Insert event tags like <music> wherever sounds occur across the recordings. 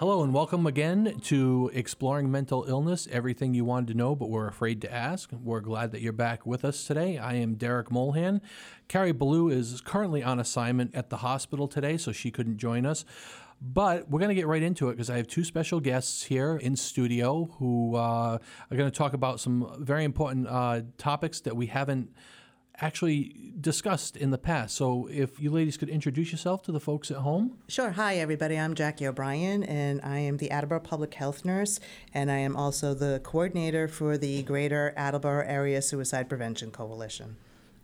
Hello and welcome again to Exploring Mental Illness, everything you wanted to know but were afraid to ask. We're glad that you're back with us today. I am Derek Molhan. Carrie Ballou is currently on assignment at the hospital today, so she couldn't join us. But we're going to get right into it because I have two special guests here in studio who uh, are going to talk about some very important uh, topics that we haven't actually discussed in the past. So if you ladies could introduce yourself to the folks at home. Sure. Hi, everybody. I'm Jackie O'Brien, and I am the Attleboro Public Health Nurse, and I am also the coordinator for the Greater Attleboro Area Suicide Prevention Coalition.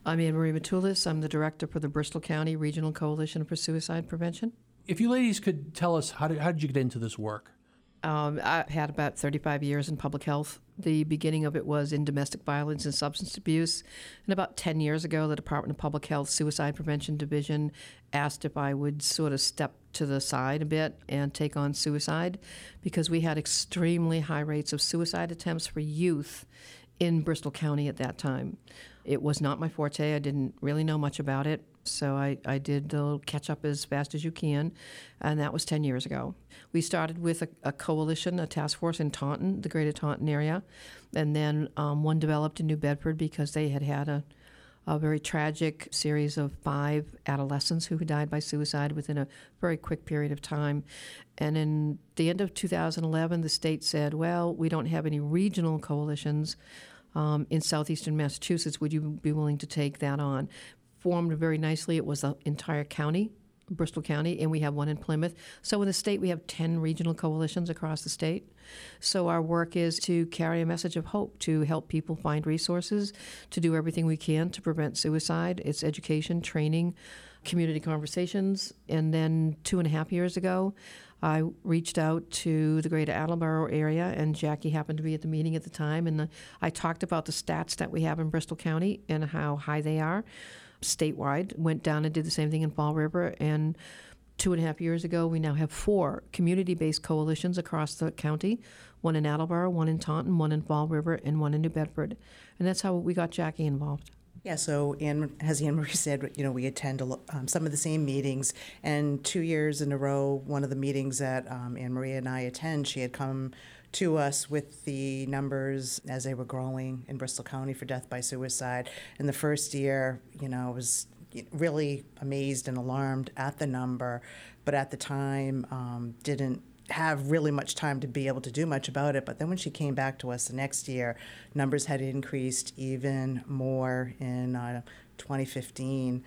I'm Anne Marie Matulis. I'm the director for the Bristol County Regional Coalition for Suicide Prevention. If you ladies could tell us, how did, how did you get into this work? Um, I had about 35 years in public health. The beginning of it was in domestic violence and substance abuse. And about 10 years ago, the Department of Public Health Suicide Prevention Division asked if I would sort of step to the side a bit and take on suicide because we had extremely high rates of suicide attempts for youth in Bristol County at that time. It was not my forte. I didn't really know much about it. So I, I did a little catch up as fast as you can, and that was 10 years ago. We started with a, a coalition, a task force in Taunton, the greater Taunton area, and then um, one developed in New Bedford because they had had a, a very tragic series of five adolescents who died by suicide within a very quick period of time. And in the end of 2011, the state said, well, we don't have any regional coalitions. Um, in southeastern Massachusetts, would you be willing to take that on? Formed very nicely. It was the entire county, Bristol County, and we have one in Plymouth. So in the state, we have 10 regional coalitions across the state. So our work is to carry a message of hope, to help people find resources, to do everything we can to prevent suicide. It's education, training, community conversations. And then two and a half years ago, I reached out to the greater Attleboro area, and Jackie happened to be at the meeting at the time. And the, I talked about the stats that we have in Bristol County and how high they are statewide. Went down and did the same thing in Fall River. And two and a half years ago, we now have four community based coalitions across the county one in Attleboro, one in Taunton, one in Fall River, and one in New Bedford. And that's how we got Jackie involved. Yeah, so Anne, as Anne Marie said, you know, we attend um, some of the same meetings, and two years in a row, one of the meetings that um, Anne Marie and I attend, she had come to us with the numbers as they were growing in Bristol County for death by suicide. In the first year, you know, I was really amazed and alarmed at the number, but at the time um, didn't have really much time to be able to do much about it. But then when she came back to us the next year, numbers had increased even more in uh, 2015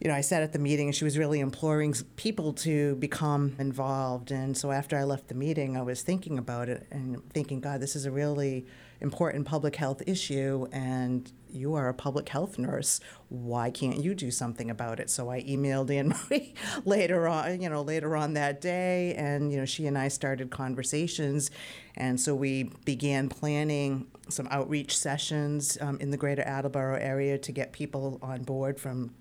you know, I sat at the meeting and she was really imploring people to become involved. And so after I left the meeting, I was thinking about it and thinking, God, this is a really important public health issue, and you are a public health nurse. Why can't you do something about it? So I emailed Anne <laughs> Marie later on, you know, later on that day, and you know, she and I started conversations, and so we began planning some outreach sessions um, in the Greater Attleboro area to get people on board from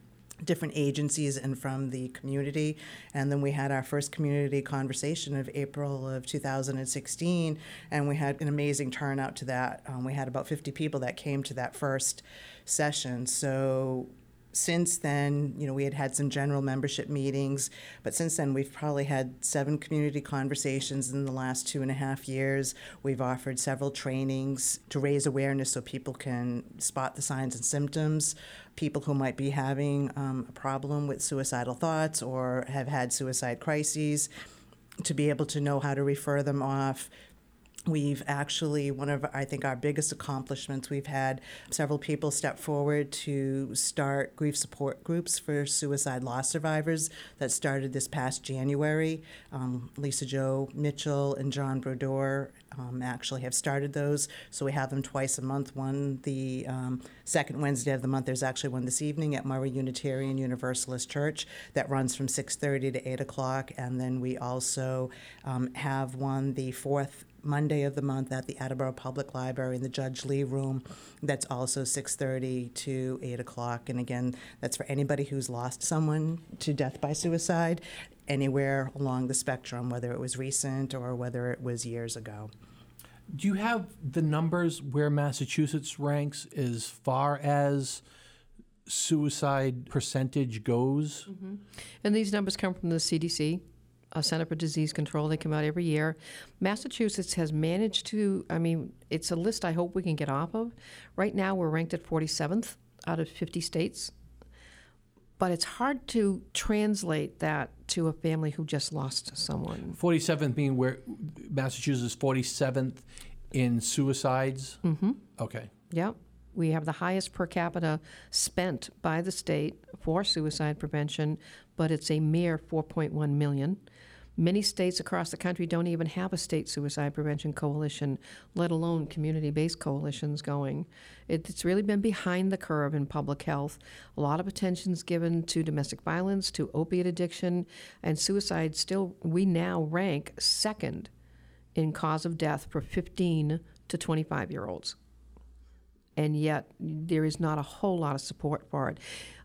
different agencies and from the community. And then we had our first community conversation of April of 2016, and we had an amazing turnout to that. Um, we had about 50 people that came to that first session. So since then, you know, we had had some general membership meetings, but since then, we've probably had seven community conversations in the last two and a half years. We've offered several trainings to raise awareness so people can spot the signs and symptoms, people who might be having um, a problem with suicidal thoughts or have had suicide crises to be able to know how to refer them off We've actually, one of I think our biggest accomplishments, we've had several people step forward to start grief support groups for suicide loss survivors that started this past January. Um, Lisa Joe Mitchell and John Brodeur um, actually have started those, so we have them twice a month. One the um, second Wednesday of the month. There's actually one this evening at Murray Unitarian Universalist Church that runs from 6:30 to 8 o'clock, and then we also um, have one the fourth Monday of the month at the Attleboro Public Library in the Judge Lee Room. That's also 6:30 to 8 o'clock, and again, that's for anybody who's lost someone to death by suicide, anywhere along the spectrum, whether it was recent or whether it was years ago. Do you have the numbers where Massachusetts ranks as far as suicide percentage goes? Mm-hmm. And these numbers come from the CDC uh, Center for Disease Control. They come out every year. Massachusetts has managed to, I mean, it's a list I hope we can get off of. Right now, we're ranked at 47th out of 50 states. But it's hard to translate that to a family who just lost someone. 47th being where Massachusetts is 47th in suicides. Mm-hmm. Okay. Yep. We have the highest per capita spent by the state for suicide prevention, but it's a mere 4.1 million. Many states across the country don't even have a state suicide prevention coalition, let alone community based coalitions going. It's really been behind the curve in public health. A lot of attention's given to domestic violence, to opiate addiction, and suicide still, we now rank second in cause of death for 15 to 25 year olds. And yet, there is not a whole lot of support for it.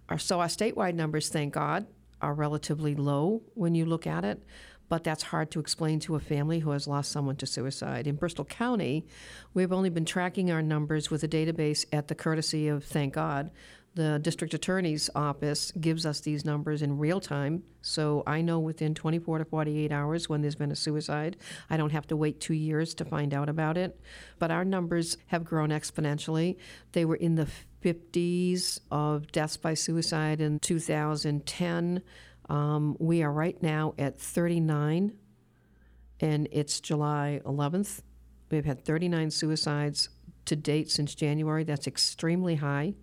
Our, so, our statewide numbers, thank God, are relatively low when you look at it but that's hard to explain to a family who has lost someone to suicide. In Bristol County, we've only been tracking our numbers with a database at the courtesy of, thank God, the district attorney's office gives us these numbers in real time. So I know within 24 to 48 hours when there's been a suicide. I don't have to wait two years to find out about it. But our numbers have grown exponentially. They were in the 50s of deaths by suicide in 2010. Um, we are right now at 39, and it's July 11th. We've had 39 suicides to date since January. That's extremely high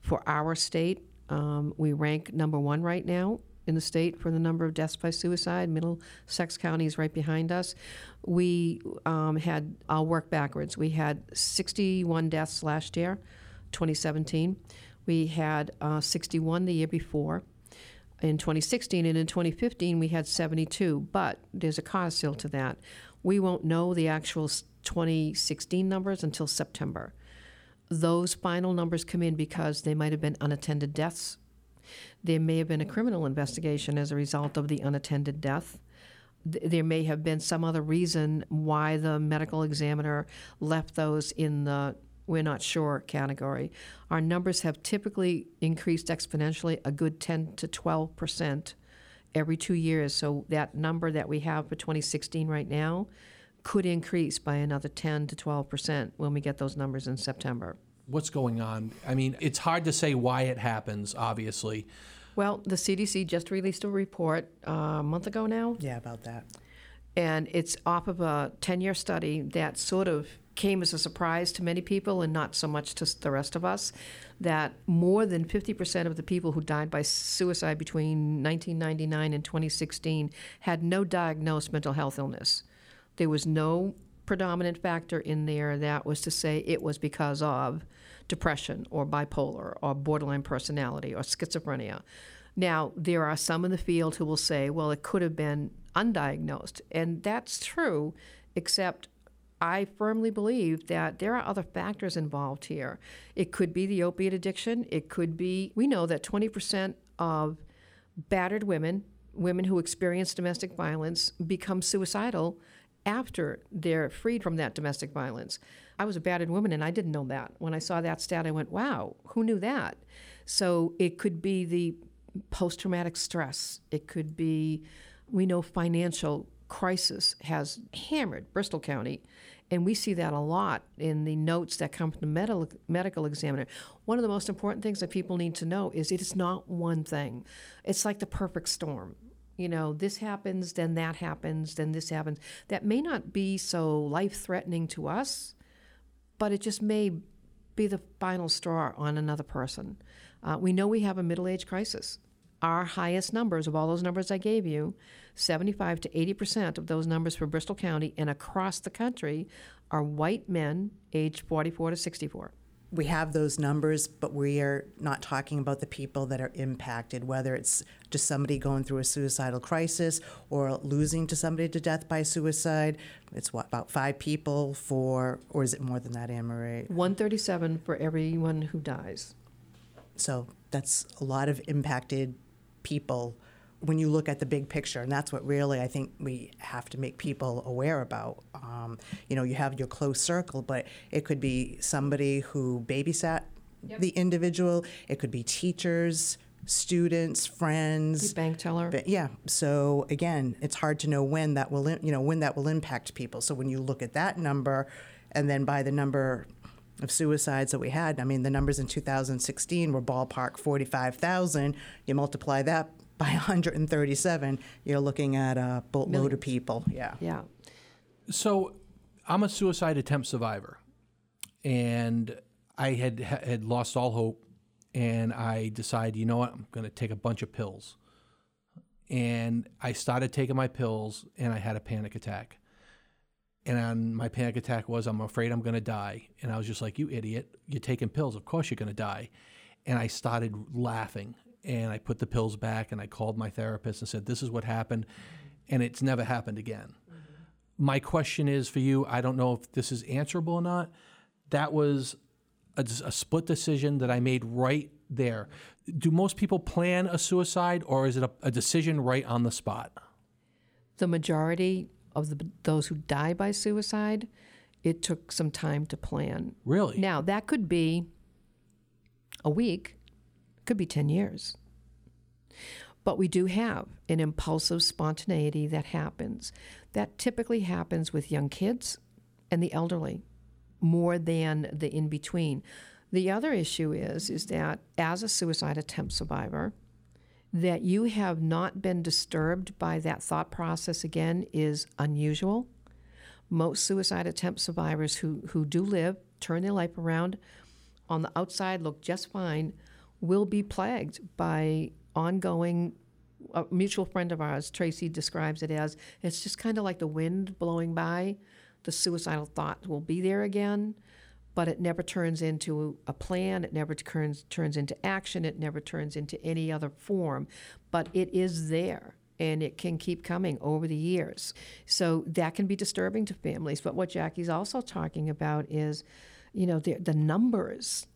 for our state. Um, we rank number one right now in the state for the number of deaths by suicide. Middlesex County is right behind us. We um, had, I'll work backwards. We had 61 deaths last year, 2017. We had uh, 61 the year before in 2016, and in 2015 we had 72. But there's a codicil to that. We won't know the actual 2016 numbers until September. Those final numbers come in because they might have been unattended deaths. There may have been a criminal investigation as a result of the unattended death. There may have been some other reason why the medical examiner left those in the we're not sure category. Our numbers have typically increased exponentially a good 10 to 12 percent every two years. So that number that we have for 2016 right now could increase by another 10 to 12 percent when we get those numbers in September. What's going on? I mean, it's hard to say why it happens, obviously. Well, the CDC just released a report uh, a month ago now. Yeah, about that. And it's off of a 10 year study that sort of came as a surprise to many people and not so much to the rest of us that more than 50% of the people who died by suicide between 1999 and 2016 had no diagnosed mental health illness. There was no predominant factor in there that was to say it was because of depression or bipolar or borderline personality or schizophrenia. Now, there are some in the field who will say, well, it could have been undiagnosed. And that's true, except I firmly believe that there are other factors involved here. It could be the opiate addiction. It could be, we know that 20% of battered women, women who experience domestic violence, become suicidal after they're freed from that domestic violence. I was a battered woman and I didn't know that. When I saw that stat, I went, wow, who knew that? So it could be the post traumatic stress. It could be, we know financial crisis has hammered Bristol County and we see that a lot in the notes that come from the medical, medical examiner. One of the most important things that people need to know is it is not one thing. It's like the perfect storm. You know, this happens, then that happens, then this happens. That may not be so life threatening to us, but it just may be the final straw on another person. Uh, we know we have a middle age crisis. Our highest numbers of all those numbers I gave you 75 to 80 percent of those numbers for Bristol County and across the country are white men aged 44 to 64. We have those numbers, but we are not talking about the people that are impacted, whether it's just somebody going through a suicidal crisis or losing to somebody to death by suicide. It's what, about five people for, or is it more than that, Anne Marie? 137 for everyone who dies. So that's a lot of impacted people when you look at the big picture, and that's what really I think we have to make people aware about. Um, you know, you have your close circle, but it could be somebody who babysat yep. the individual. It could be teachers, students, friends. Bank teller. But yeah, so again, it's hard to know when that will, you know, when that will impact people. So when you look at that number, and then by the number of suicides that we had, I mean, the numbers in 2016 were ballpark 45,000. You multiply that by <laughs> 137, you're looking at a boatload Millions. of people. Yeah. Yeah. So, I'm a suicide attempt survivor, and I had had lost all hope, and I decided, you know what, I'm going to take a bunch of pills, and I started taking my pills, and I had a panic attack, and my panic attack was, I'm afraid I'm going to die, and I was just like, you idiot, you're taking pills, of course you're going to die, and I started laughing, and I put the pills back, and I called my therapist and said, this is what happened, and it's never happened again. Mm-hmm. My question is for you i don't know if this is answerable or not. That was a, a, split decision that i made right there. Do most people plan a suicide or is it a, a decision right on the spot? The majority of the, those who die by suicide, it took some time to plan. really? Now, that could be a week, could be 10 years. But we do have an impulsive spontaneity that happens. That typically happens with young kids and the elderly more than the in between. The other issue is is that as a suicide attempt survivor, that you have not been disturbed by that thought process again is unusual. Most suicide attempt survivors who, who do live, turn their life around, on the outside look just fine, will be plagued by ongoing. A mutual friend of ours, Tracy, describes it as it's just kind of like the wind blowing by. The suicidal thought will be there again, but it never turns into a plan. It never turns turns into action. It never turns into any other form, but it is there and it can keep coming over the years. So that can be disturbing to families. But what Jackie's also talking about is, you know, the, the numbers,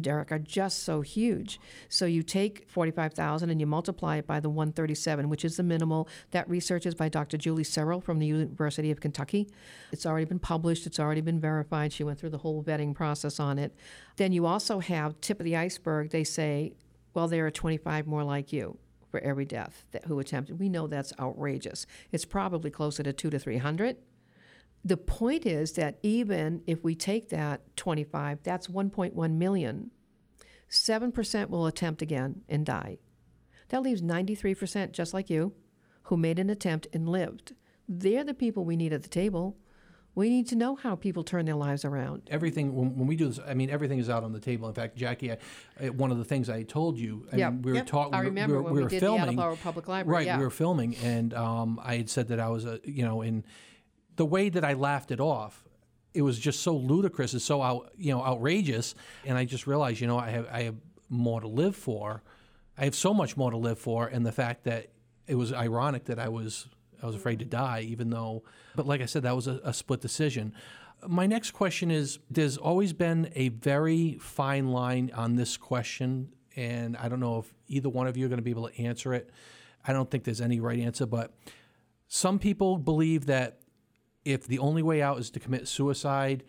Derek, are just so huge. So you take 45,000 and you multiply it by the 137, which is the minimal. That research is by Dr. Julie Cerel from the University of Kentucky. It's already been published, it's already been verified. She went through the whole vetting process on it. Then you also have tip of the iceberg, they say, well, there are 25 more like you for every death that, who attempted. We know that's outrageous. It's probably closer to two to 300. The point is that even if we take that 25, that's 1.1 million. 7% will attempt again and die. That leaves 93%, just like you, who made an attempt and lived. They're the people we need at the table. We need to know how people turn their lives around. everything when, when we do this i mean everything is out on the table in fact jackie I, I- one of the things i told you I Yeah. mean, we were Yep. talking I we were- remember we were, when we we were did the filming Attleboro Public Library, right yeah. we were filming and um, i had said that i was a you know in the way that i laughed it off it was just so ludicrous and so out you know outrageous. And i just realized you know i have i have more to live for. I have so much more to live for. And the fact that it was ironic that i was i was afraid to die even though but like i said that was a, a split decision. My next question is there's always been a very fine line on this question. And i don't know if either one of you are going to be able to answer it. I don't think there's any right answer but some people believe that if the only way out is to commit suicide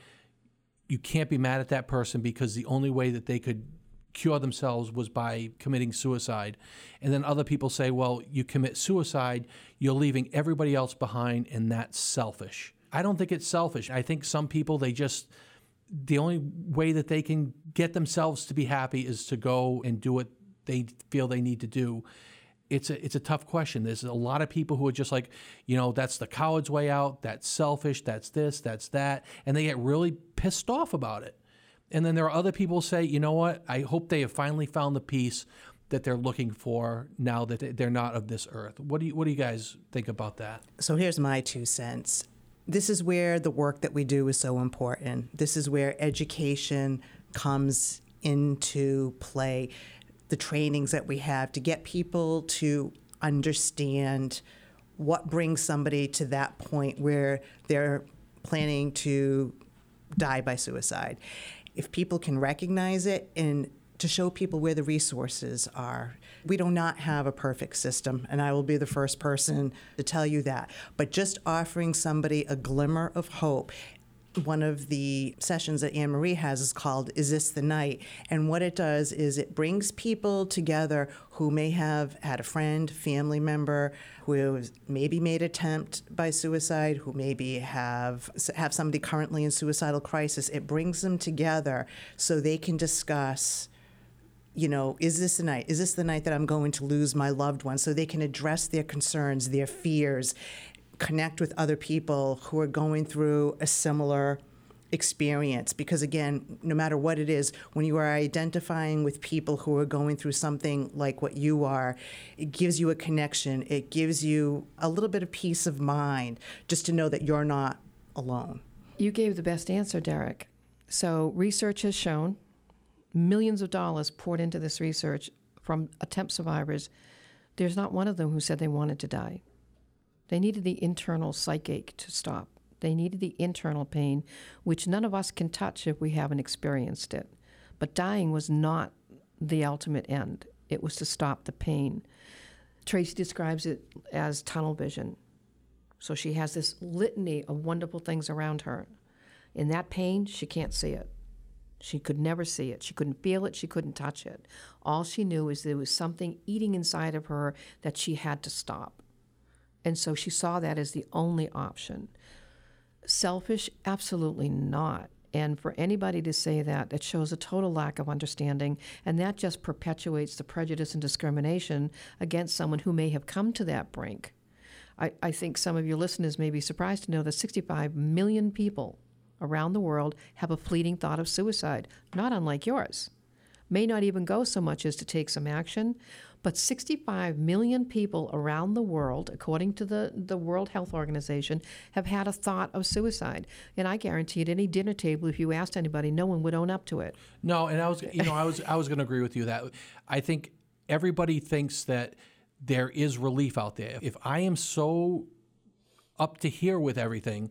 you can't be mad at that person because the only way that they could cure themselves was by committing suicide. And then other people say, well, you commit suicide, you're leaving everybody else behind, and that's selfish. I don't think it's selfish. I think some people, they just, the only way that they can get themselves to be happy is to go and do what they feel they need to do. It's a it's a tough question. There's a lot of people who are just like, you know, that's the coward's way out. That's selfish. That's this. That's that, and they get really pissed off about it. And then there are other people who say, you know what? I hope they have finally found the peace that they're looking for now that they're not of this earth. What do you What do you guys think about that? So here's my two cents. This is where the work that we do is so important. This is where education comes into play. The trainings that we have to get people to understand what brings somebody to that point where they're planning to die by suicide. If people can recognize it and to show people where the resources are. We do not have a perfect system, and I will be the first person to tell you that. But just offering somebody a glimmer of hope one of the sessions that Anne Marie has is called Is This the Night? And what it does is it brings people together who may have had a friend, family member who maybe made attempt by suicide, who maybe have have somebody currently in suicidal crisis. It brings them together so they can discuss you know, is this the night? Is this the night that I'm going to lose my loved one? So they can address their concerns, their fears, connect with other people who are going through a similar experience. Because again no matter what it is when you are identifying with people who are going through something like what you are it gives you a connection. It gives you a little bit of peace of mind just to know that you're not alone. You gave the best answer derek. So research has shown millions of dollars poured into this research from attempt survivors. There's not one of them who said they wanted to die they needed the internal psychache to stop. They needed the internal pain, which none of us can touch if we haven't experienced it. But dying was not the ultimate end, it was to stop the pain. Tracy describes it as tunnel vision. So she has this litany of wonderful things around her. In that pain, she can't see it. She could never see it. She couldn't feel it. She couldn't touch it. All she knew is there was something eating inside of her that she had to stop. And so she saw that as the only option. Selfish? Absolutely not. And for anybody to say that, it shows a total lack of understanding, and that just perpetuates the prejudice and discrimination against someone who may have come to that brink. I, I think some of your listeners may be surprised to know that 65 million people around the world have a fleeting thought of suicide, not unlike yours. May not even go so much as to take some action, but 65 million people around the world, according to the, the World Health Organization, have had a thought of suicide. And I guarantee at any dinner table, if you asked anybody, no one would own up to it. No, and I was, you know, I was, I was going to agree with you that I think everybody thinks that there is relief out there. If I am so up to here with everything,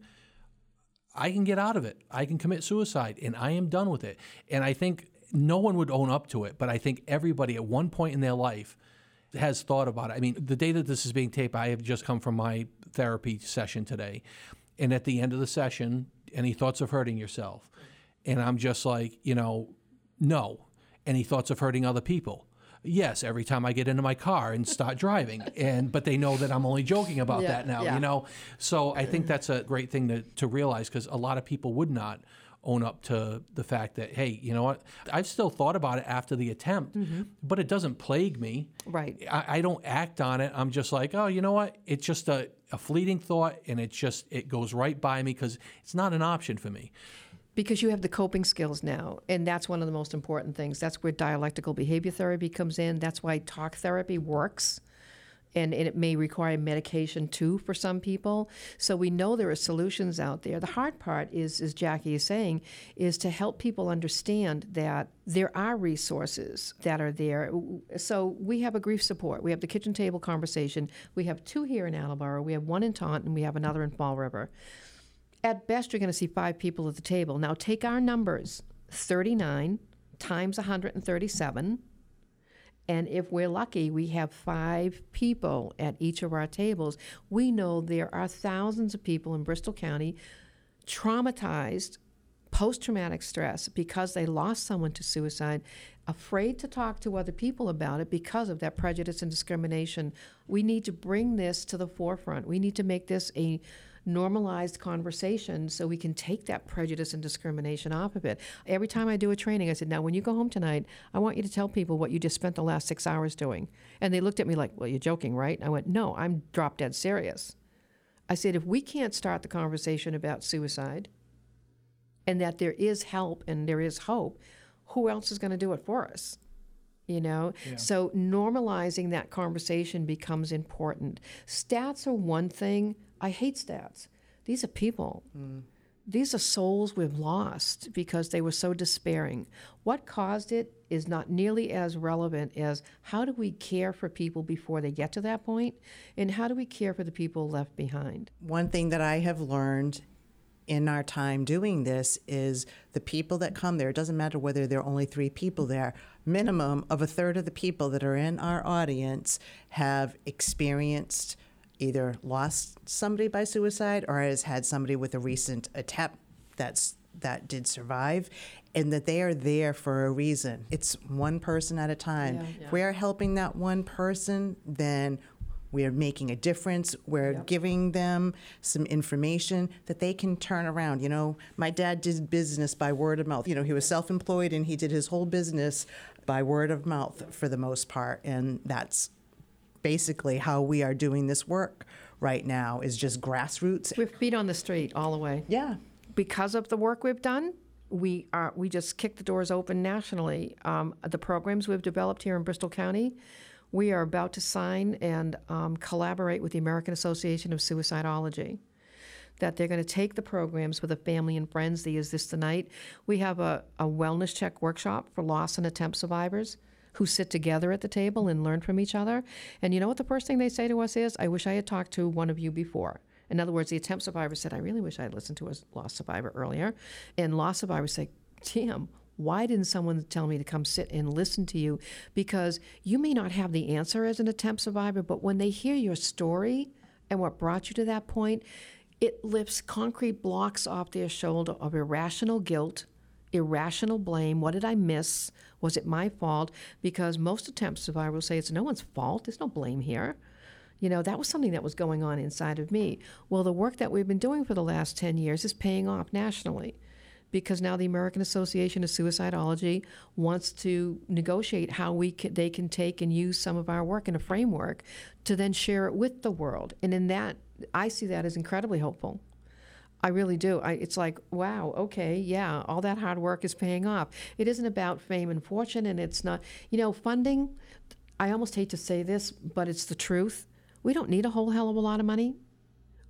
I can get out of it. I can commit suicide, and I am done with it. And I think no one would own up to it, but I think everybody at one point in their life has thought about it. I mean, the day that this is being taped, I have just come from my therapy session today. And at the end of the session, any thoughts of hurting yourself? And I'm just like, you know, no. Any thoughts of hurting other people? Yes, every time I get into my car and start driving. And but they know that I'm only joking about yeah, that now, yeah. you know. So I think that's a great thing to, to realize because a lot of people would not own up to the fact that hey you know what? I've still thought about it after the attempt mm-hmm. but it doesn't plague me. Right. I, I, don't act on it. I'm just like oh you know what? It's just a, a fleeting thought and it just it goes right by me because it's not an option for me. Because you have the coping skills now and that's one of the most important things. That's where dialectical behavior therapy comes in. That's why talk therapy works and, it may require medication too for some people. So we know there are solutions out there. The hard part is, as Jackie is saying, is to help people understand that there are resources that are there. So we have a grief support. We have the kitchen table conversation. We have two here in Attleboro. We have one in Taunton. And we have another in Fall River. At best, you're going to see five people at the table. Now take our numbers: 39 times 137 and if we're lucky, we have five people at each of our tables. We know there are thousands of people in Bristol County traumatized post traumatic stress because they lost someone to suicide, afraid to talk to other people about it because of that prejudice and discrimination. We need to bring this to the forefront. We need to make this a normalized conversation so we can take that prejudice and discrimination off of it. Every time I do a training, I said, Now, when you go home tonight, I want you to tell people what you just spent the last six hours doing. And they looked at me like, Well, you're joking, right? I went, No, I'm drop dead serious. I said, If we can't start the conversation about suicide and that there is help and there is hope, who else is going to do it for us? you know yeah. so normalizing that conversation becomes important stats are one thing I hate stats. These are people. Mm. These are souls we've lost because they were so despairing. What caused it is not nearly as relevant as how do we care for people before they get to that point, and how do we care for the people left behind. One thing that I have learned in our time doing this is the people that come there, it doesn't matter whether there are only three people there, minimum of a third of the people that are in our audience have experienced either lost somebody by suicide or has had somebody with a recent attempt that's that did survive and that they are there for a reason. It's one person at a time. Yeah, yeah. If we are helping that one person, then we are making a difference. We're Yep. giving them some information that they can turn around. You know, my dad did business by word of mouth. You know, he was self employed and he did his whole business by word of mouth for the most part. And that's basically how we are doing this work right now is just grassroots. We're feet on the street all the way. Yeah. because of the work we've done, we are we just kicked the doors open nationally. Um, the programs we've developed here in Bristol County, we are about to sign and um, collaborate with the American Association of Suicidology. That they're going to take the programs with a family and friends. They use this tonight. We have a, a wellness check workshop for loss and attempt survivors who sit together at the table and learn from each other. And you know what the first thing they say to us is, I wish I had talked to one of you before. In other words, the attempt survivor said, I really wish I had listened to a lost survivor earlier. And lost survivors say, Tim, why didn't someone tell me to come sit and listen to you? Because you may not have the answer as an attempt survivor, but when they hear your story and what brought you to that point, it lifts concrete blocks off their shoulder of irrational guilt, irrational blame. What did I miss? Was it my fault? Because most attempt survivors say it's no one's fault. There's no blame here. You know, that was something that was going on inside of me. Well, the work that we've been doing for the last 10 years is paying off nationally because now the American Association of Suicidology wants to negotiate how we can, they can take and use some of our work in a framework to then share it with the world. And in that, I see that as incredibly hopeful. I really do. I, it's like, wow, okay, yeah, all that hard work is paying off. It isn't about fame and fortune, and it's not, you know, funding. I almost hate to say this, but it's the truth. We don't need a whole hell of a lot of money.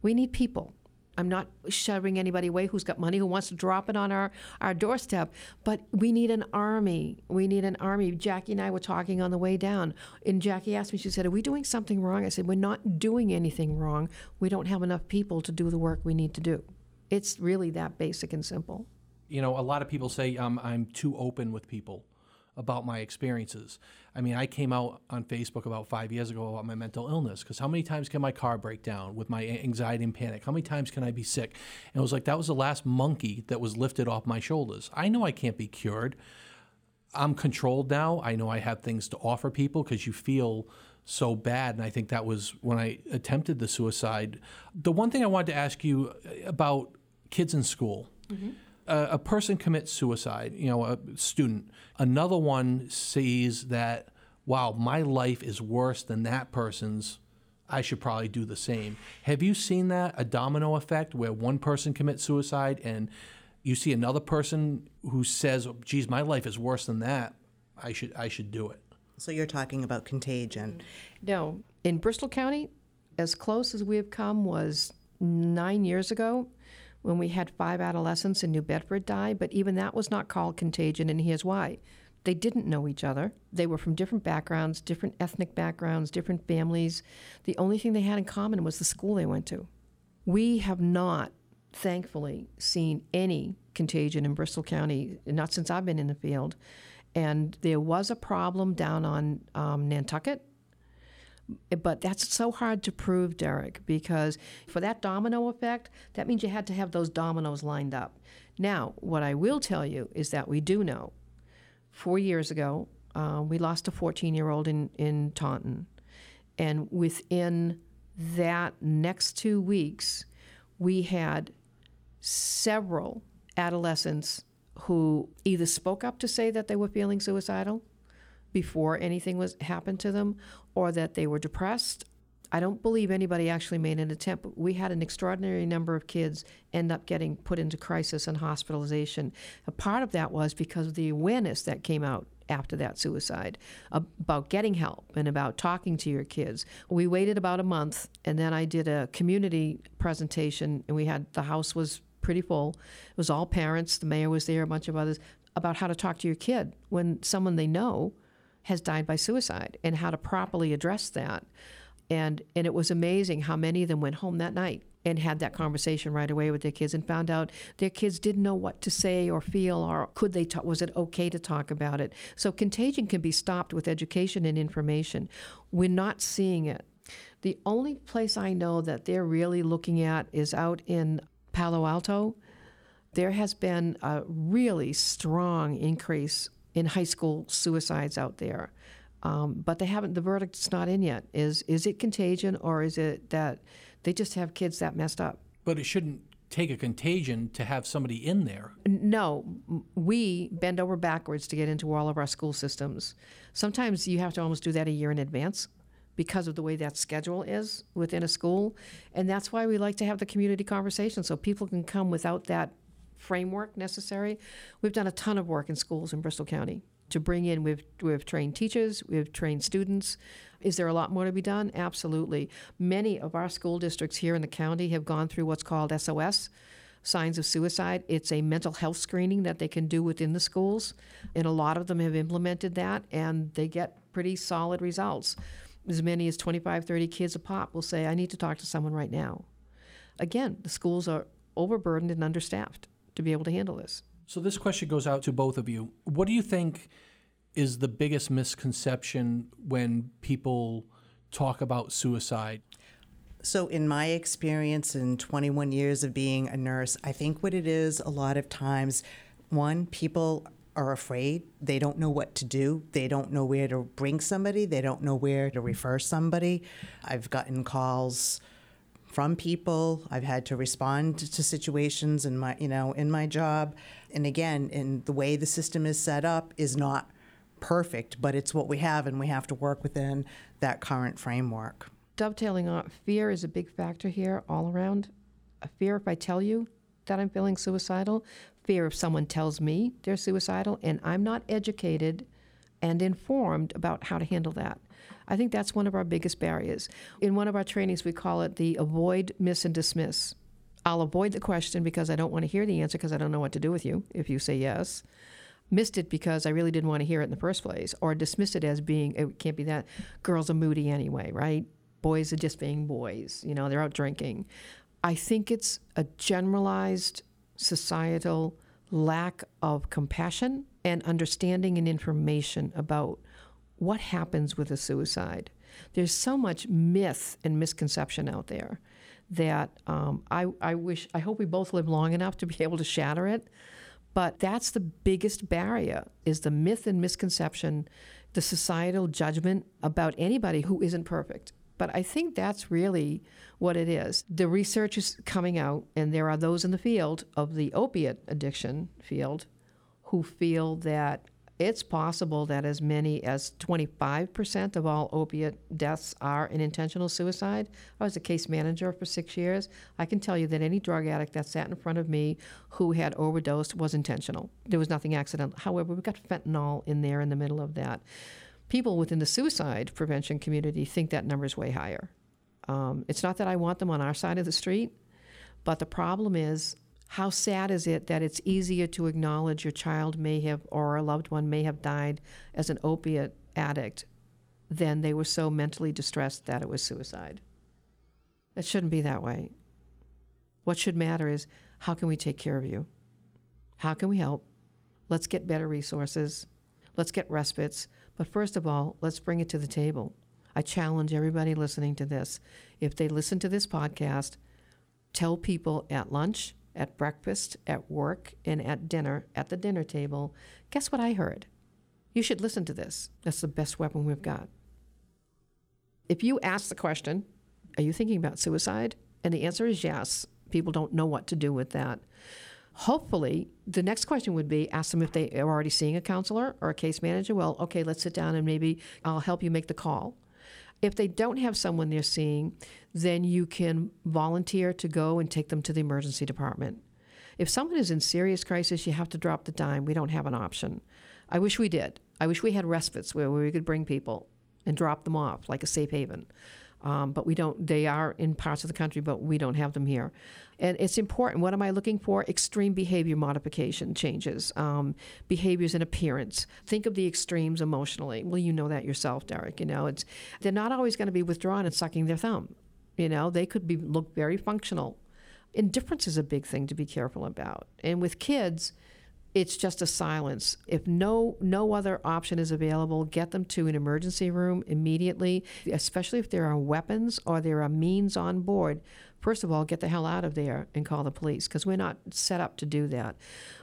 We need people. I'm not shoving anybody away who's got money who wants to drop it on our, our doorstep, but we need an army. We need an army. Jackie and I were talking on the way down, and Jackie asked me, she said, Are we doing something wrong? I said, We're not doing anything wrong. We don't have enough people to do the work we need to do. It's really that basic and simple. You know, a lot of people say um, I'm too open with people about my experiences. I mean, I came out on Facebook about five years ago about my mental illness because how many times can my car break down with my anxiety and panic? How many times can I be sick? And it was like that was the last monkey that was lifted off my shoulders. I know I can't be cured. I'm controlled now. I know I have things to offer people because you feel so bad. And I think that was when I attempted the suicide. The one thing I wanted to ask you about kids in school. Mm-hmm. A, a person commits suicide, you know, a student. Another one sees that, wow, my life is worse than that person's. I should probably do the same. Have you seen that, a domino effect where one person commits suicide and you see another person who says, geez, my life is worse than that. I should, I should do it. So you're talking about contagion. No, in Bristol County, as close as we have come was nine years ago when we had five adolescents in New Bedford die, but even that was not called contagion, and here's why. They didn't know each other. They were from different backgrounds, different ethnic backgrounds, different families. The only thing they had in common was the school they went to. We have not, thankfully, seen any contagion in Bristol County, not since I've been in the field. And there was a problem down on um, Nantucket, but that's so hard to prove, Derek, because for that domino effect, that means you had to have those dominoes lined up. Now, what I will tell you is that we do know four years ago, uh, we lost a 14 year old in, in Taunton. And within that next two weeks, we had several adolescents who either spoke up to say that they were feeling suicidal before anything was happened to them or that they were depressed. I don't believe anybody actually made an attempt. We had an extraordinary number of kids end up getting put into crisis and hospitalization. A part of that was because of the awareness that came out after that suicide about getting help and about talking to your kids. We waited about a month and then I did a community presentation and we had the house was pretty full. It was all parents, the mayor was there, a bunch of others about how to talk to your kid when someone they know has died by suicide and how to properly address that. And and it was amazing how many of them went home that night and had that conversation right away with their kids and found out their kids didn't know what to say or feel or could they talk was it okay to talk about it. So contagion can be stopped with education and information. We're not seeing it. The only place I know that they're really looking at is out in Palo Alto There has been a really strong increase in high school suicides out there. Um, but they haven't. The verdict's not in yet. Is is it contagion or is it that they just have kids that messed up? But it shouldn't take a contagion to have somebody in there. No, we bend over backwards to get into all of our school systems. Sometimes you have to almost do that a year in advance because of the way that schedule is within a school. And that's why we like to have the community conversation so people can come without that framework necessary. We've done a ton of work in schools in Bristol County to bring in, we've, we've trained teachers, we've trained students. Is there a lot more to be done? Absolutely. Many of our school districts here in the county have gone through what's called SOS, signs of suicide. It's a mental health screening that they can do within the schools, and a lot of them have implemented that, and they get pretty solid results. As many as 25, 30 kids a pop will say, I need to talk to someone right now. Again, the schools are overburdened and understaffed to be able to handle this. So this question goes out to both of you. What do you think is the biggest misconception when people talk about suicide? So, in my experience in 21 years of being a nurse, I think what it is a lot of times, one, people are afraid. They don't know what to do. They don't know where to bring somebody. They don't know where to refer somebody. I've gotten calls from people. I've had to respond to situations in my, you know, in my job. And again, in the way the system is set up is not perfect, but it's what we have, and we have to work within that current framework. Dovetailing on fear is a big factor here all around. A fear if I tell you that I'm feeling suicidal, fear if someone tells me they're suicidal, and I'm not educated and informed about how to handle that. I think that's one of our biggest barriers. In one of our trainings, we call it the avoid, miss, and dismiss. I'll avoid the question because I don't want to hear the answer because I don't know what to do with you if you say yes. Missed it because I really didn't want to hear it in the first place, or dismissed it as being, it can't be that. Girls are moody anyway, right? Boys are just being boys. You know, they're out drinking. I think it's a generalized societal lack of compassion and understanding and information about what happens with a suicide. There's so much myth and misconception out there that um, I, I wish, I hope we both live long enough to be able to shatter it. But that's the biggest barrier is the myth and misconception, the societal judgment about anybody who isn't perfect. But I think that's really what it is. The research is coming out, and there are those in the field of the opiate addiction field who feel that it's possible that as many as 25% of all opiate deaths are an intentional suicide. I was a case manager for six years. I can tell you that any drug addict that sat in front of me who had overdosed was intentional. There was nothing accidental. However, we've got fentanyl in there in the middle of that. People within the suicide prevention community think that number is way higher. Um, it's not that I want them on our side of the street, but the problem is how sad is it that it's easier to acknowledge your child may have or a loved one may have died as an opiate addict than they were so mentally distressed that it was suicide? It shouldn't be that way. What should matter is how can we take care of you? How can we help? Let's get better resources. Let's get respites. But first of all, let's bring it to the table. I challenge everybody listening to this. If they listen to this podcast, tell people at lunch, at breakfast, at work, and at dinner, at the dinner table, guess what I heard? You should listen to this. That's the best weapon we've got. If you ask the question, Are you thinking about suicide? And the answer is yes, people don't know what to do with that. Hopefully, the next question would be ask them if they are already seeing a counselor or a case manager. Well, okay, let's sit down and maybe I'll help you make the call. If they don't have someone they're seeing, then you can volunteer to go and take them to the emergency department. If someone is in serious crisis, you have to drop the dime. We don't have an option. I wish we did. I wish we had respites where we could bring people and drop them off like a safe haven. Um, but we don't. They are in parts of the country, but we don't have them here. And it's important. What am I looking for? Extreme behavior modification changes, um, behaviors and appearance. Think of the extremes emotionally. Well, you know that yourself, Derek. You know, it's they're not always going to be withdrawn and sucking their thumb. You know, they could be look very functional. Indifference is a big thing to be careful about. And with kids, it's just a silence. If no no other option is available, get them to an emergency room immediately, especially if there are weapons or there are means on board first of all, get the hell out of there and call the police because we're not set up to do that.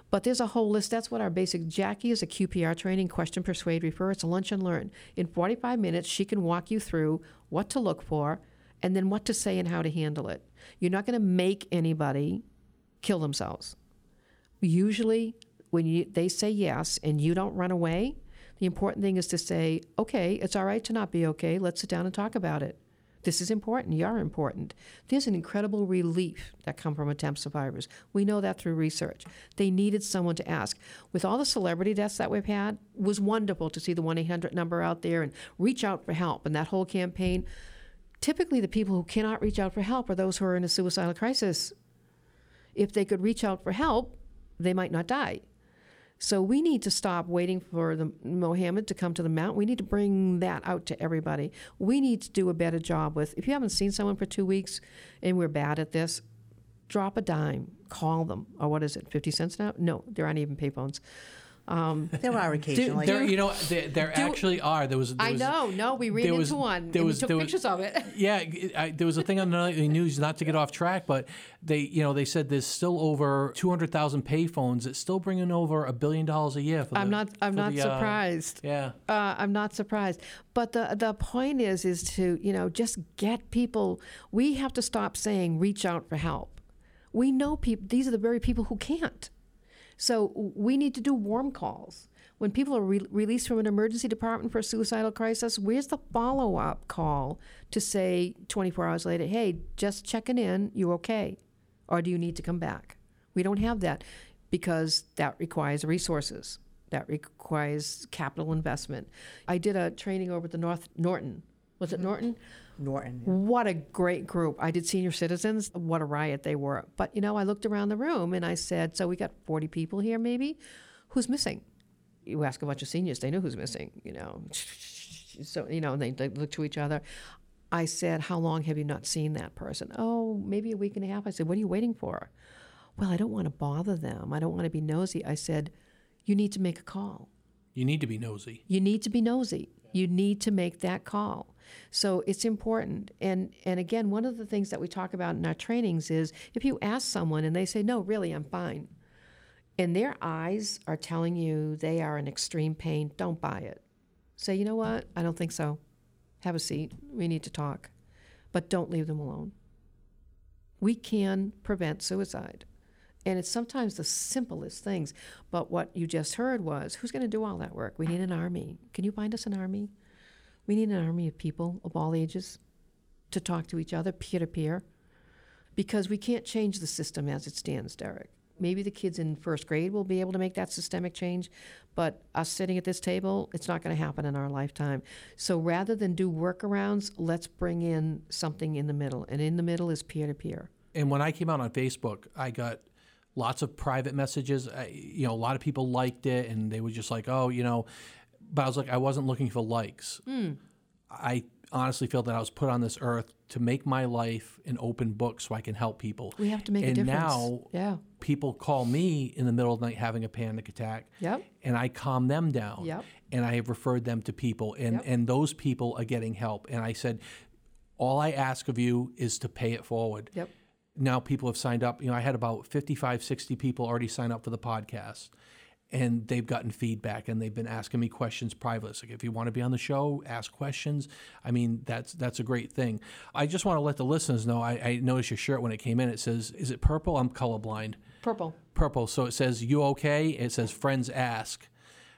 But there's a whole list. That's what our basic Jackie is a QPR training, question, persuade, refer. It's a lunch and learn. In 45 minutes, she can walk you through what to look for and then what to say and how to handle it. You're not going to make anybody kill themselves. Usually, when you, they say yes and you don't run away, the important thing is to say, okay, it's all right to not be okay. Let's sit down and talk about it. This is important. You're important. There's an incredible relief that come from attempt survivors. We know that through research. They needed someone to ask. With all the celebrity deaths that we've had, it was wonderful to see the 1-800 number out there and reach out for help and that whole campaign. Typically, the people who cannot reach out for help are those who are in a suicidal crisis. If they could reach out for help, they might not die. So we need to stop waiting for the Mohammed to come to the mount. We need to bring that out to everybody. We need to do a better job with. If you haven't seen someone for two weeks, and we're bad at this, drop a dime, call them. Or what is it? Fifty cents now? No, there aren't even payphones. Um, There are occasionally. There, you know, there, there actually are. There was. There I was, know. No, we ran there into was- one. there was- we took there was- pictures of it. <laughs> Yeah, I, there was a thing on the nightly news. Not to get off track, but they, you know, they said there's still over 200,000 payphones. It's still bringing over a billion dollars a year. For I'm the- not. I'm not the, uh, surprised. yeah. Uh, I'm not surprised. But the the point is is to you know just get people. We have to stop saying reach out for help. We know people. These are the very people who can't. So we need to do warm calls. When people are re- released from an emergency department for a suicidal crisis, where's the follow up call to say 24 hours later, hey, just checking in, you okay? Or do you need to come back? We don't have that because that requires resources. That requires capital investment. I did a training over at the North Norton. Was it mm-hmm. Norton? Norton. What a great group. I did senior citizens. What a riot they were. But, you know, I looked around the room and I said, so we got 40 people here maybe. Who's missing? You ask a bunch of seniors, they know who's missing, you know. So, you know, and they, they look to each other. I said, how long have you not seen that person? Oh, maybe a week and a half. I said, what are you waiting for? Well, I don't want to bother them. I don't want to be nosy. I said, you need to make a call. You need to be nosy. You need to be nosy. You need to make that call. So it's important. And and again, one of the things that we talk about in our trainings is if you ask someone and they say, "No, really, I'm fine." And their eyes are telling you they are in extreme pain, don't buy it. Say, "You know what? I don't think so. Have a seat. We need to talk." But don't leave them alone. We can prevent suicide. And it's sometimes the simplest things. But what you just heard was who's going to do all that work? We need an army. Can you find us an army? We need an army of people of all ages to talk to each other peer to peer because we can't change the system as it stands, Derek. Maybe the kids in first grade will be able to make that systemic change, but us sitting at this table, it's not going to happen in our lifetime. So rather than do workarounds, let's bring in something in the middle. And in the middle is peer to peer. And when I came out on Facebook, I got lots of private messages. I, you know, a lot of people liked it, and they were just like, "Oh, you know," but I was like, I wasn't looking for likes. Hmm. I honestly feel that I was put on this earth to make my life an open book, so I can help people. We have to make and a difference. now, yeah. people call me in the middle of the night having a panic attack. Yep. And I calm them down. Yep. And I have referred them to people, and Yep. and those people are getting help. And I said, all I ask of you is to pay it forward Yep. now people have signed up. You know, I had about 55, 60 people already sign up for the podcast. And they've gotten feedback and they've been asking me questions privately. It's like if you want to be on the show, ask questions. I mean, that's that's a great thing. I just want to let the listeners know. I, I noticed your shirt when it came in. It says, "Is it purple?" I'm colorblind. Purple. Purple. So it says, "You okay?" It says, "Friends ask,"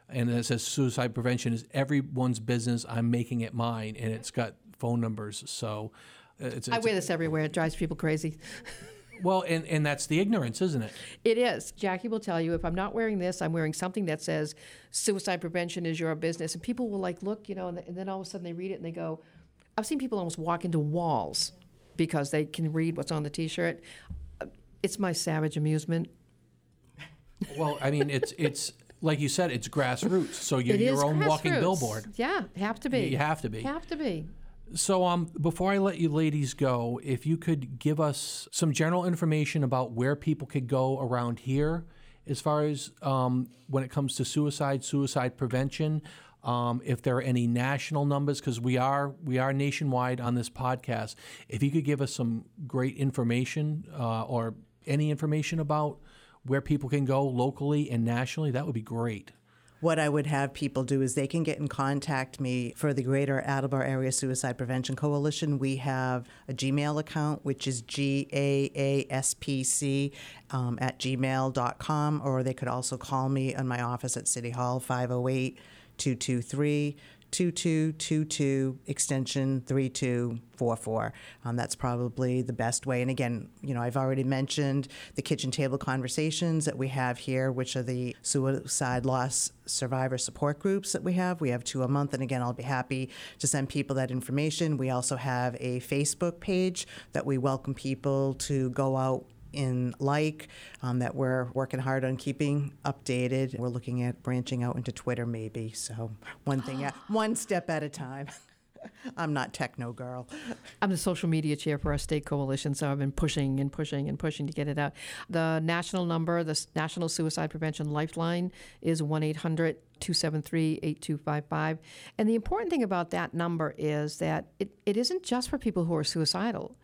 and then it says, "Suicide prevention is everyone's business. I'm making it mine," and it's got phone numbers. So uh, it's, I wear this everywhere. It drives people crazy. <laughs> well, and and that's the ignorance, isn't it? It is. Jackie will tell you if I'm not wearing this, I'm wearing something that says suicide prevention is your business. And people will like look, you know, and, and then all of a sudden they read it and they go, I've seen people almost walk into walls because they can read what's on the t shirt. Uh, it's my savage amusement. Well, I mean, it's it's like you said, it's grassroots. So you're your own walking billboard. Yeah, have to be. You have to be. Have to be. So, um, before I let you ladies go, if you could give us some general information about where people could go around here, as far as um, when it comes to suicide, suicide prevention, Um, if there are any national numbers, because we are we are nationwide on this podcast, if you could give us some great information uh, or any information about where people can go locally and nationally, that would be great. What I would have people do is they can get in contact me for the Greater Attleboro Area Suicide Prevention Coalition. We have a Gmail account, which is GAASPC um, at gmail.com, or they could also call me in my office at City Hall, 508 223 2222 extension 3244. Um, that's probably the best way. And again, you know, I've already mentioned the kitchen table conversations that we have here, which are the suicide loss survivor support groups that we have. We have two a month. And again, I'll be happy to send people that information. We also have a Facebook page that we welcome people to go out in like um, that we're working hard on keeping updated. We're looking at branching out into Twitter maybe. So one thing, at, <gasps> one step at a time. <laughs> I'm not techno girl. I'm the social media chair for our state coalition, so I've been pushing and pushing and pushing to get it out. The national number, the National Suicide Prevention Lifeline, is 1 800 273 8255. And the important thing about that number is that it, it isn't just for people who are suicidal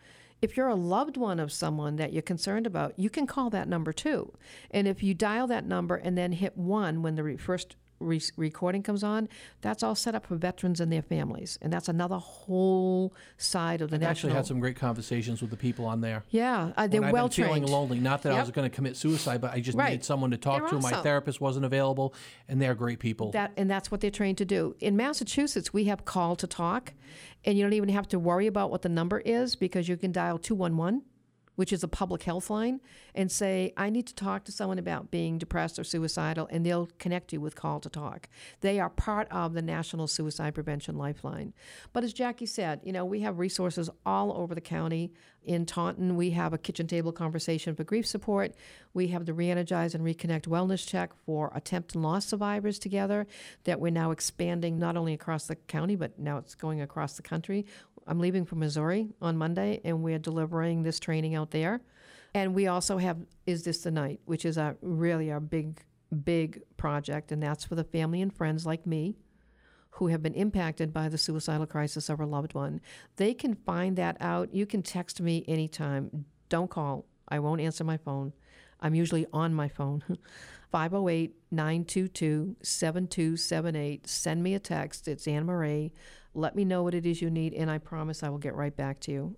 if you're a loved one of someone that you're concerned about, you can call that number too. And if you dial that number and then hit one when the first re- recording comes on, that's all set up for veterans and their families, and that's another whole side of the I've national. actually had some great conversations with the people on there. yeah, uh, they're well been feeling lonely. Not that I was going to commit suicide, but I just Right. needed someone to talk They're to. My therapist wasn't available, and they're great people. That and that's what they're trained to do. In Massachusetts, we have Call2Talk, and you don't even have to worry about what the number is because you can dial two one one, which is a public health line, and say I need to talk to someone about being depressed or suicidal, and they'll connect you with Call2Talk. They are part of the National Suicide Prevention Lifeline. But as Jackie said, you know we have resources all over the county. In Taunton, we have a kitchen table conversation for grief support. We have the Reenergize and Reconnect Wellness Check for attempt and loss survivors together that we're now expanding not only across the county, but now it's going across the country. I'm leaving for Missouri on Monday, and we're delivering this training out there. And we also have Is This the Night, which is a really our big, big project, and that's for the family and friends like me who have been impacted by the suicidal crisis of a loved one. They can find that out. You can text me anytime. Don't call. I won't answer my phone. I'm usually on my phone. <laughs> 508 922 7278. Send me a text. It's Anne Marie. Let me know what it is you need, and I promise I will get right back to you.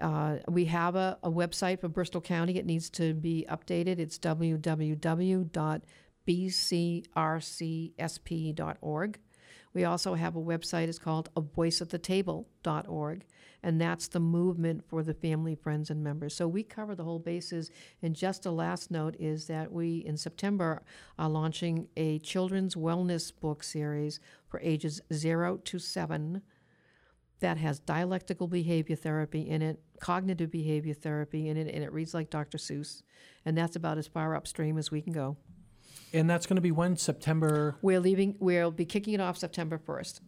Uh, we have a, a website for Bristol County. It needs to be updated. It's www.bcrcsp.org. We also have a website. It's called a voice at the voiceatthetable.org, and that's the movement for the family, friends, and members. So we cover the whole bases. And just a last note is that we, in September, are launching a children's wellness book series for ages zero to seven that has dialectical behavior therapy in it, cognitive behavior therapy in it, and it reads like Dr. Seuss. And that's about as far upstream as we can go. And that's going to be when September. We're leaving. We'll be kicking it off September first.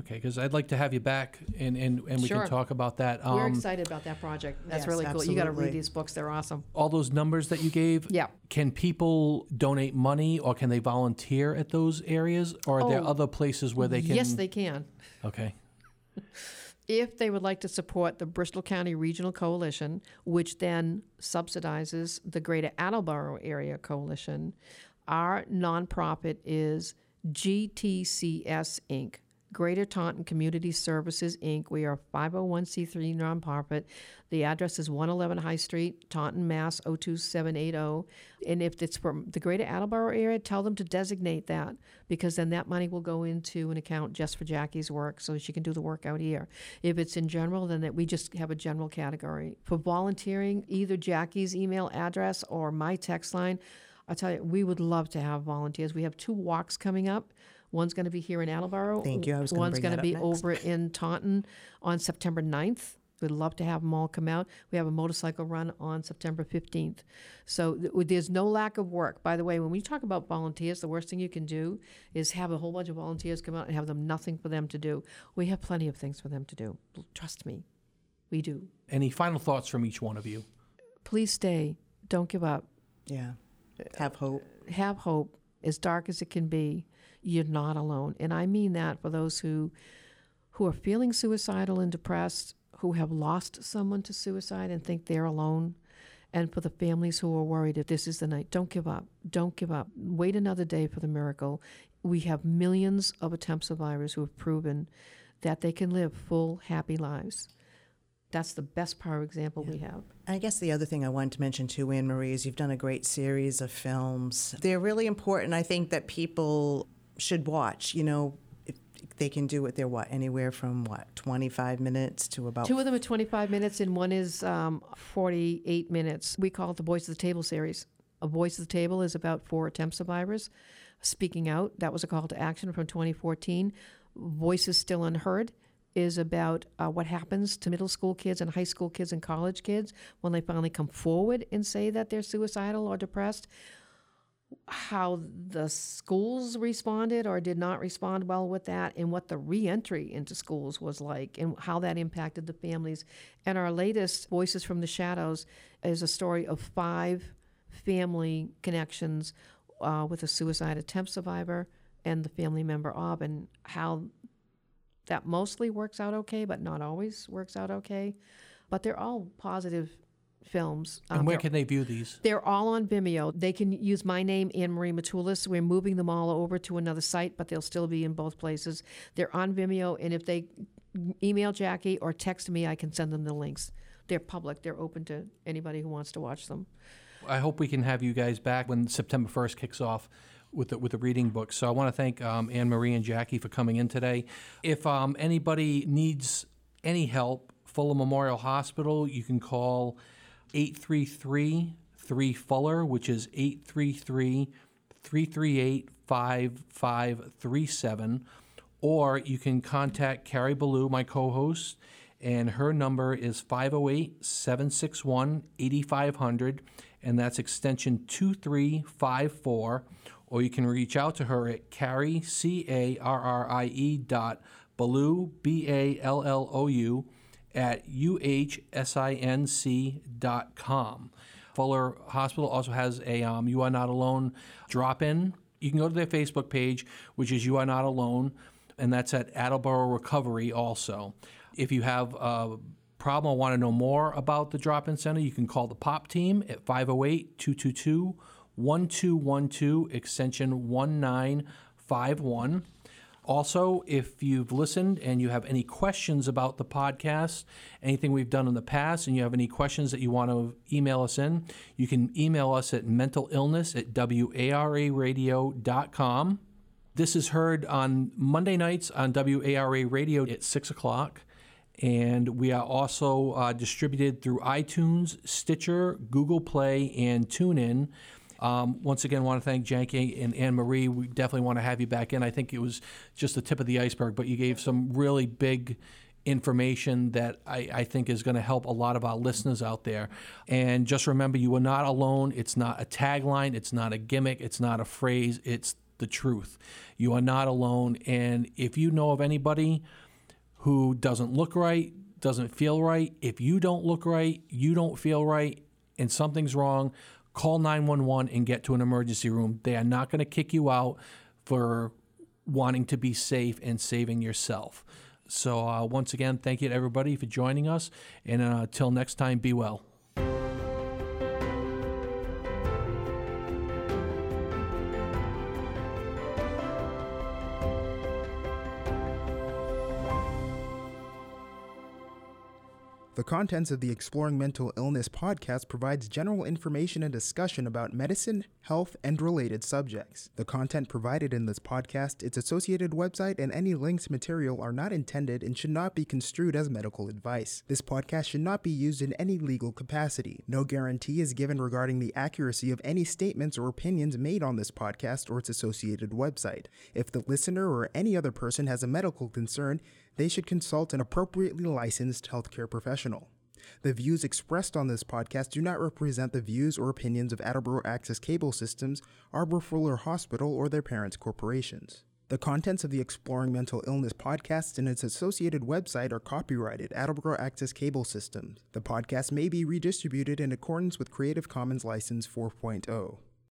Okay, because I'd like to have you back and and, and we Sure. can talk about that. We're Um, excited about that project. That's Yes, really cool. You got to read these books. They're awesome. all those numbers that you gave. Yeah. Can people donate money or can they volunteer at those areas, or are there Oh, other places where they can? Yes, they can. Okay. <laughs> If they would like to support the Bristol County Regional Coalition, which then subsidizes the Greater Attleboro Area Coalition, our nonprofit is GTCS Inc. Greater Taunton Community Services Inc. We are a 501c3 nonprofit. The address is 111 High Street, Taunton, Mass. 02780. oh. And if it's from the Greater Attleboro area, tell them to designate that because then that money will go into an account just for Jackie's work so she can do the work out here. If it's in general, then that we just have a general category. For volunteering, either Jackie's email address or my text line, I'll tell you, we would love to have volunteers. We have two walks coming up. One's going to be here in Attleboro. Thank you. I was gonna One's going to be next. over in Taunton on September 9th. We'd love to have them all come out. We have a motorcycle run on September 15th. So th- there's no lack of work. By the way, when we talk about volunteers, the worst thing you can do is have a whole bunch of volunteers come out and have them nothing for them to do. We have plenty of things for them to do. Trust me, we do. Any final thoughts from each one of you? Please stay. Don't give up. Yeah. Have hope. Have hope. as dark as it can be, you're not alone. And I mean that for those who who are feeling suicidal and depressed, who have lost someone to suicide and think they're alone, and for the families who are worried if this is the night. Don't give up. Don't give up. Wait another day for the miracle. We have millions of attempt survivors who have proven that they can live full, happy lives. That's the best power example we have. I guess the other thing I wanted to mention too, Anne Marie, is you've done a great series of films. They're really important. I think that people should watch. You know, if they can do it. They're what anywhere from what 25 minutes to about. Two of them are 25 minutes, and one is um, 48 minutes. We call it the Voice of the Table series. A Voice of the Table is about four attempt survivors speaking out. That was a call to action from 2014. Voices Still Unheard is about uh, what happens to middle school kids and high school kids and college kids when they finally come forward and say that they're suicidal or depressed. How the schools responded or did not respond well with that, and what the reentry into schools was like, and how that impacted the families. And our latest Voices from the Shadows is a story of five family connections uh, with a suicide attempt survivor and the family member of, and how that mostly works out okay, but not always works out okay. But they're all positive films. And Um, where can they view these? they're all on Vimeo. They can use my name, Anne Marie Matulis. We're moving them all over to another site, but they'll still be in both places. They're on Vimeo, and if they email Jackie or text me, I can send them the links. They're public. They're open to anybody who wants to watch them. I hope we can have you guys back when September 1st kicks off with the, with the reading book. So I want to thank um, Anne Marie and Jackie for coming in today. If um, anybody needs any help, Fuller Memorial Hospital, you can call 833 3 Fuller, which is 833 338 5537. Or you can contact Carrie Ballou, my co host, and her number is 508 761 8500, and that's extension 2354. Or you can reach out to her at Carrie, C A R R I E dot Ballou, B A L L O U, at uhsinc dot com. Fuller Hospital also has a um, You Are Not Alone drop in. You can go to their Facebook page, which is You Are Not Alone, and that's at Attleboro Recovery also. If you have a problem or want to know more about the drop in center, you can call the POP team at 508 222 1212, extension 1951. Also, if you've listened and you have any questions about the podcast, anything we've done in the past, and you have any questions that you want to email us in, you can email us at mentalillness at wararadio.com. This is heard on Monday nights on WARA Radio at 6 o'clock. And we are also uh, distributed through iTunes, Stitcher, Google Play, and TuneIn. Um, once again, want to thank Jackie and Anne Marie. We definitely want to have you back in. I think it was just the tip of the iceberg, but you gave some really big information that I, I think is going to help a lot of our listeners out there. And just remember, you are not alone. It's not a tagline, it's not a gimmick, it's not a phrase, it's the truth. You are not alone. And if you know of anybody who doesn't look right, doesn't feel right, if you don't look right, you don't feel right, and something's wrong, call 911 and get to an emergency room. They are not going to kick you out for wanting to be safe and saving yourself. So, uh, once again, thank you to everybody for joining us. And uh, until next time, be well. The contents of the Exploring Mental Illness podcast provides general information and discussion about medicine, health, and related subjects. The content provided in this podcast, its associated website, and any linked material are not intended and should not be construed as medical advice. This podcast should not be used in any legal capacity. No guarantee is given regarding the accuracy of any statements or opinions made on this podcast or its associated website. If the listener or any other person has a medical concern, they should consult an appropriately licensed healthcare professional. The views expressed on this podcast do not represent the views or opinions of Attleboro Access Cable Systems, Arbour-Fuller Hospital, or their parents' corporations. The contents of the Exploring Mental Illness podcast and its associated website are copyrighted Attleboro Access Cable Systems. The podcast may be redistributed in accordance with Creative Commons License oh. 4.0.